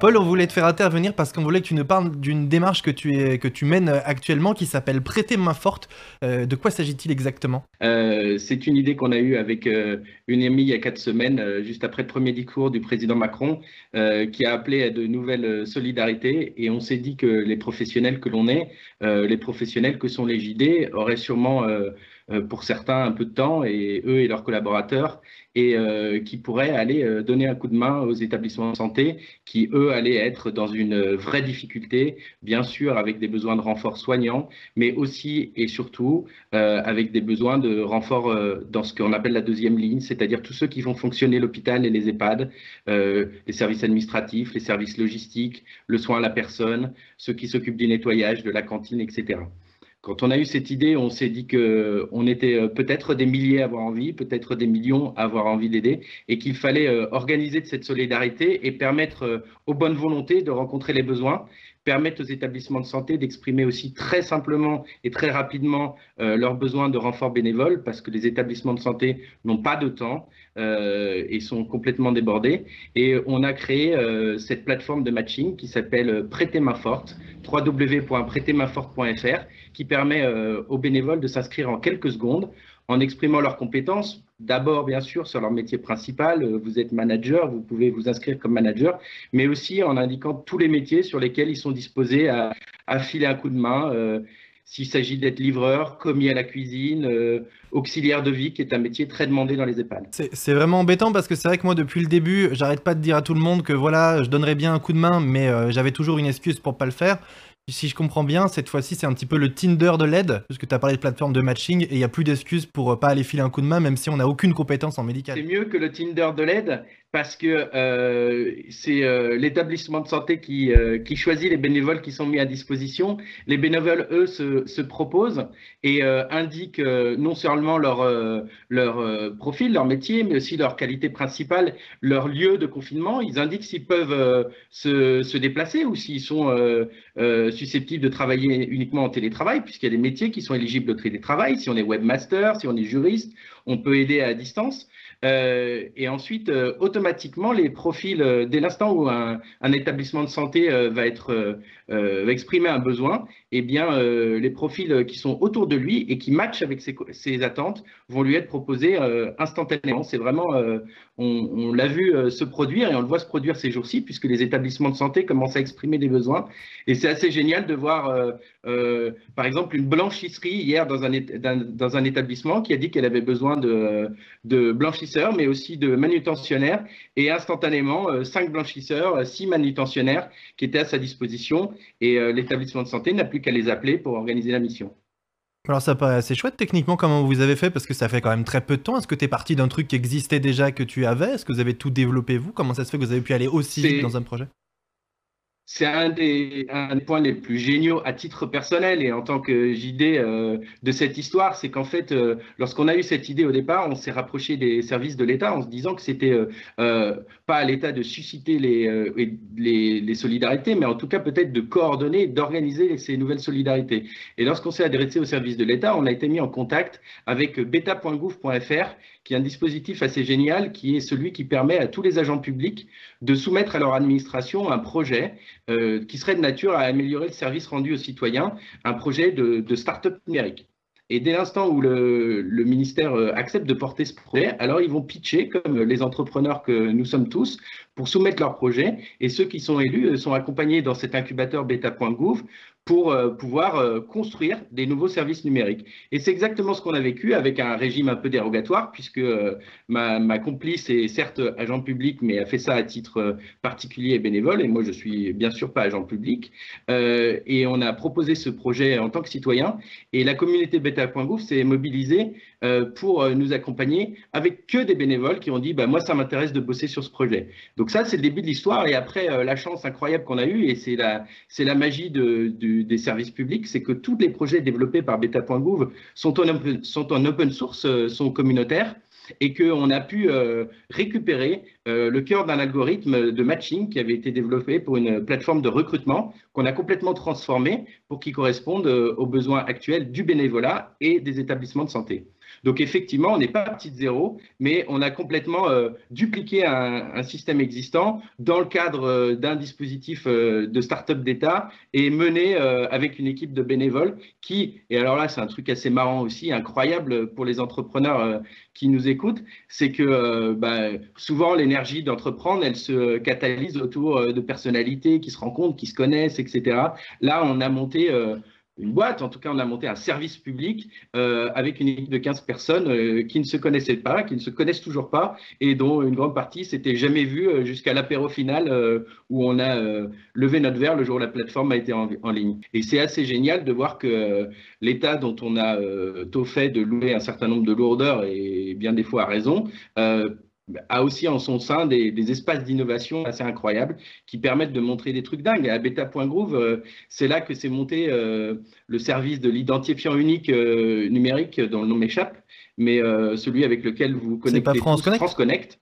Paul, on voulait te faire intervenir parce qu'on voulait que tu nous parles d'une démarche que tu, mènes actuellement qui s'appelle Prêter main forte. Euh, de quoi s'agit-il exactement? Euh, C'est une idée qu'on a eue avec euh, une amie il y a quatre semaines, juste après le premier discours du président Macron, qui a appelé à de nouvelles solidarités. Et on s'est dit que les professionnels que l'on est, les professionnels que sont les JD, auraient sûrement euh, pour certains un peu de temps, et eux et leurs collaborateurs, et euh, qui pourraient aller euh, donner un coup de main aux établissements de santé qui, eux, allaient être dans une vraie difficulté, bien sûr avec des besoins de renfort soignants, mais aussi et surtout avec des besoins de renfort dans ce qu'on appelle la deuxième ligne, c'est-à-dire tous ceux qui font fonctionner l'hôpital et les EHPAD, les services administratifs, les services logistiques, le soin à la personne, ceux qui s'occupent du nettoyage, de la cantine, etc. Quand on a eu cette idée, on s'est dit qu'on était euh, peut-être des milliers à avoir envie, peut-être des millions à avoir envie d'aider, et qu'il fallait euh, organiser cette solidarité et permettre euh, aux bonnes volontés de rencontrer les besoins, permettre aux établissements de santé d'exprimer aussi très simplement et très rapidement leurs besoins de renfort bénévole, parce que les établissements de santé n'ont pas de temps et sont complètement débordés. Et on a créé cette plateforme de matching qui s'appelle Prêtez main forte, qui permet euh, aux bénévoles de s'inscrire en quelques secondes en exprimant leurs compétences. D'abord, bien sûr, sur leur métier principal. Euh, vous êtes manager, vous pouvez vous inscrire comme manager, mais aussi en indiquant tous les métiers sur lesquels ils sont disposés à, filer un coup de main. Euh, s'il s'agit d'être livreur, commis à la cuisine, auxiliaire de vie, qui est un métier très demandé dans les EHPAD. C'est vraiment embêtant parce que c'est vrai que moi, depuis le début, j'arrête pas de dire à tout le monde que voilà, je donnerais bien un coup de main, mais j'avais toujours une excuse pour pas le faire si je comprends bien, cette fois-ci, c'est un petit peu le Tinder de l'aide, parce que tu as parlé de plateforme de matching, et il n'y a plus d'excuses pour euh, pas aller filer un coup de main, même si on n'a aucune compétence en médical. C'est mieux que le Tinder de l'aide, parce que euh, c'est euh, l'établissement de santé qui, euh, qui, choisit les bénévoles qui sont mis à disposition. Les bénévoles, eux, se, se proposent et indiquent non seulement leur, leur profil, leur métier, mais aussi leur qualité principale, leur lieu de confinement. Ils indiquent s'ils peuvent se, se, déplacer ou s'ils sont susceptibles de travailler uniquement en télétravail, puisqu'il y a des métiers qui sont éligibles au télétravail. Si on est webmaster, si on est juriste, on peut aider à distance. Euh, et ensuite, euh, automatiquement, les profils, euh, dès l'instant où un, établissement de santé va être exprimer un besoin, eh bien, les profils qui sont autour de lui et qui matchent avec ses, attentes vont lui être proposés instantanément. C'est vraiment, on, l'a vu se produire et on le voit se produire ces jours-ci, puisque les établissements de santé commencent à exprimer des besoins. Et c'est assez génial de voir, par exemple, une blanchisserie hier dans un, établissement qui a dit qu'elle avait besoin de, de blanchisseurs mais aussi de manutentionnaires, et instantanément, euh, cinq blanchisseurs, euh, six manutentionnaires qui étaient à sa disposition, et euh, l'établissement de santé n'a plus qu'à les appeler pour organiser la mission. Alors ça paraît assez chouette techniquement comment vous avez fait? Parce que ça fait quand même très peu de temps. Est-ce que tu es parti d'un truc qui existait déjà que tu avais? Est-ce que vous avez tout développé vous? Comment ça se fait que vous avez pu aller aussi vite dans un projet? C'est un des, points les plus géniaux à titre personnel et en tant que JD euh, de cette histoire, c'est qu'en fait, euh, lorsqu'on a eu cette idée au départ, on s'est rapproché des services de l'État en se disant que c'était euh, pas à l'État de susciter les, les, les, solidarités, mais en tout cas peut-être de coordonner, d'organiser ces nouvelles solidarités. Et lorsqu'on s'est adressé aux services de l'État, on a été mis en contact avec beta.gouv.fr qui est un dispositif assez génial, qui est celui qui permet à tous les agents publics de soumettre à leur administration un projet euh, qui serait de nature à améliorer le service rendu aux citoyens, un projet de, start-up numérique. Et dès l'instant où le, le, ministère euh, accepte de porter ce projet, alors ils vont pitcher, comme les entrepreneurs que nous sommes tous, pour soumettre leur projet. Et ceux qui sont élus euh, sont accompagnés dans cet incubateur beta.gouv pour euh, pouvoir euh, construire des nouveaux services numériques. Et c'est exactement ce qu'on a vécu avec un régime un peu dérogatoire, puisque euh, ma, complice est certes agent public, mais a fait ça à titre particulier et bénévole, et moi je suis bien sûr pas agent public. et on a proposé ce projet en tant que citoyen, et la communauté beta.gouv s'est mobilisée pour nous accompagner avec que des bénévoles qui ont dit bah, moi ça m'intéresse de bosser sur ce projet. Donc ça c'est le début de l'histoire, et après la chance incroyable qu'on a eue, et c'est la, la magie de, de des services publics, c'est que tous les projets développés par beta.gouv sont, en open, source, euh, sont communautaires, et qu'on a pu euh, récupérer euh, le cœur d'un algorithme de matching qui avait été développé pour une plateforme de recrutement qu'on a complètement transformé pour qu'il corresponde aux besoins actuels du bénévolat et des établissements de santé. Donc effectivement, on n'est pas parti zéro, mais on a complètement dupliqué un, système existant dans le cadre d'un dispositif de start-up d'État et mené avec une équipe de bénévoles qui, et alors là c'est un truc assez marrant aussi, incroyable pour les entrepreneurs qui nous écoutent, c'est que bah, souvent l'énergie d'entreprendre, elle se catalyse autour de personnalités qui se rencontrent, qui se connaissent, etc. Là, on a monté euh, une boîte, en tout cas, on a monté un service public euh, avec une équipe de 15 personnes euh, qui ne se connaissaient pas, qui ne se connaissent toujours pas, et dont une grande partie s'était jamais vue jusqu'à l'apéro final où on a levé notre verre le jour où la plateforme a été en, en ligne. Et c'est assez génial de voir que l'État dont on a tôt fait de louer un certain nombre de lourdeurs, et bien des fois à raison, a aussi en son sein des, espaces d'innovation assez incroyables qui permettent de montrer des trucs dingues. À beta.groove, euh, c'est là que s'est monté euh, le service de l'identifiant unique euh, numérique dont le nom m'échappe, mais celui avec lequel vous connectez pas France Connect? France Connect.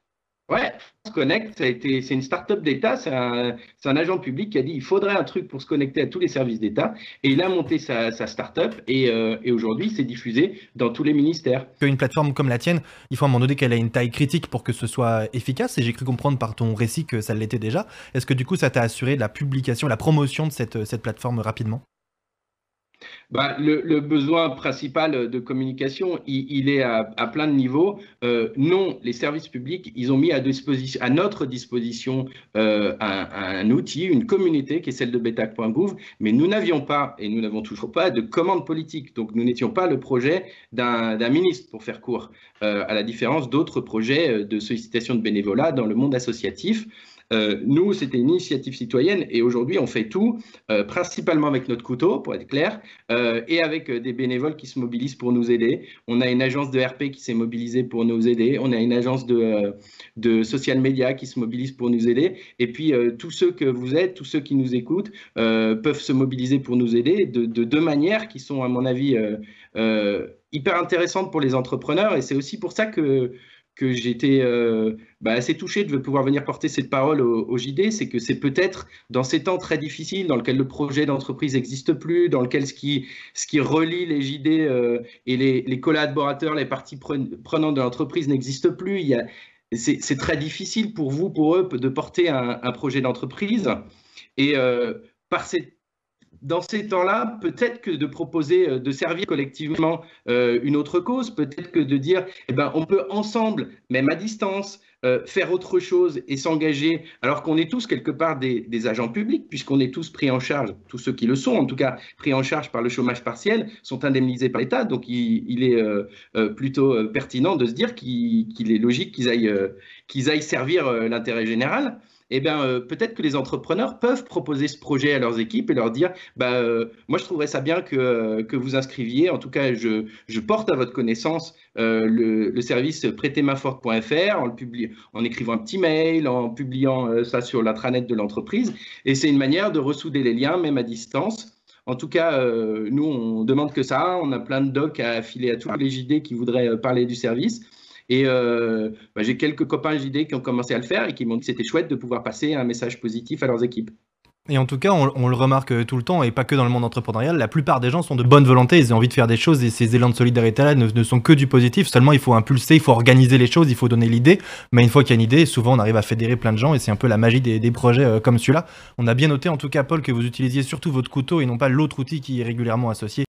Ouais, France Connect, c'est une start-up d'État, c'est un, agent public qui a dit il faudrait un truc pour se connecter à tous les services d'État. Et il a monté sa, sa start-up et, euh, aujourd'hui, c'est diffusé dans tous les ministères. Une plateforme comme la tienne, il faut à un moment donné qu'elle ait une taille critique pour que ce soit efficace. Et j'ai cru comprendre par ton récit que ça l'était déjà. Est-ce que du coup, ça t'a assuré la publication, la promotion de cette plateforme rapidement? Bah, le, besoin principal de communication, il, est à, plein de niveaux. Euh, non, les services publics, ils ont mis à, disposition, à notre disposition euh, un, outil, une communauté qui est celle de betac.gouv, mais nous n'avions pas, et nous n'avons toujours pas, de commande politique. Donc nous n'étions pas le projet d'un ministre, pour faire court, euh, à la différence d'autres projets de sollicitation de bénévolat dans le monde associatif. Euh, nous, c'était une initiative citoyenne et aujourd'hui, on fait tout, euh, principalement avec notre couteau, pour être clair, euh, et avec des bénévoles qui se mobilisent pour nous aider. On a une agence de RP qui s'est mobilisée pour nous aider. On a une agence de, social media qui se mobilise pour nous aider. Et puis, tous ceux que vous êtes, tous ceux qui nous écoutent, peuvent se mobiliser pour nous aider de, de deux manières qui sont, à mon avis, hyper intéressantes pour les entrepreneurs. Et c'est aussi pour ça que que j'étais euh, bah, assez touché de pouvoir venir porter cette parole au, JD, c'est que c'est peut-être dans ces temps très difficiles, dans lesquels le projet d'entreprise n'existe plus, dans lequel ce qui, ce qui relie les JD euh, et les, collaborateurs, les parties prenantes de l'entreprise n'existe plus. c'est, très difficile pour vous, pour eux, de porter un, projet d'entreprise. Et euh, par cette dans ces temps-là, peut-être que de proposer euh, de servir collectivement euh, une autre cause, peut-être que de dire, eh ben, on peut ensemble, même à distance, euh, faire autre chose et s'engager, alors qu'on est tous quelque part des, agents publics, puisqu'on est tous pris en charge, tous ceux qui le sont en tout cas, pris en charge par le chômage partiel, sont indemnisés par l'État. Donc il, est plutôt pertinent de se dire qu'il est logique qu'ils aillent, qu'ils aillent servir l'intérêt général eh bien, euh, peut-être que les entrepreneurs peuvent proposer ce projet à leurs équipes et leur dire, bah, euh, moi, je trouverais ça bien que, euh, que vous inscriviez. En tout cas, je, je porte à votre connaissance le, service prêtezmafort.fr en, écrivant un petit mail, en publiant ça sur l'intranet de l'entreprise. Et c'est une manière de ressouder les liens, même à distance. En tout cas, nous, on demande que ça. On a plein de docs à affiler à tous les JD qui voudraient parler du service. Et euh, bah, j'ai quelques copains JD qui ont commencé à le faire et qui m'ont dit que c'était chouette de pouvoir passer un message positif à leurs équipes. Et en tout cas, on, le remarque euh, tout le temps, et pas que dans le monde entrepreneurial, la plupart des gens sont de bonne volonté, ils ont envie de faire des choses, et ces élans de solidarité-là ne, sont que du positif, seulement il faut impulser, il faut organiser les choses, il faut donner l'idée, mais une fois qu'il y a une idée, souvent on arrive à fédérer plein de gens, et c'est un peu la magie des, projets euh, comme celui-là. On a bien noté en tout cas, Paul, que vous utilisiez surtout votre couteau et non pas l'autre outil qui est régulièrement associé.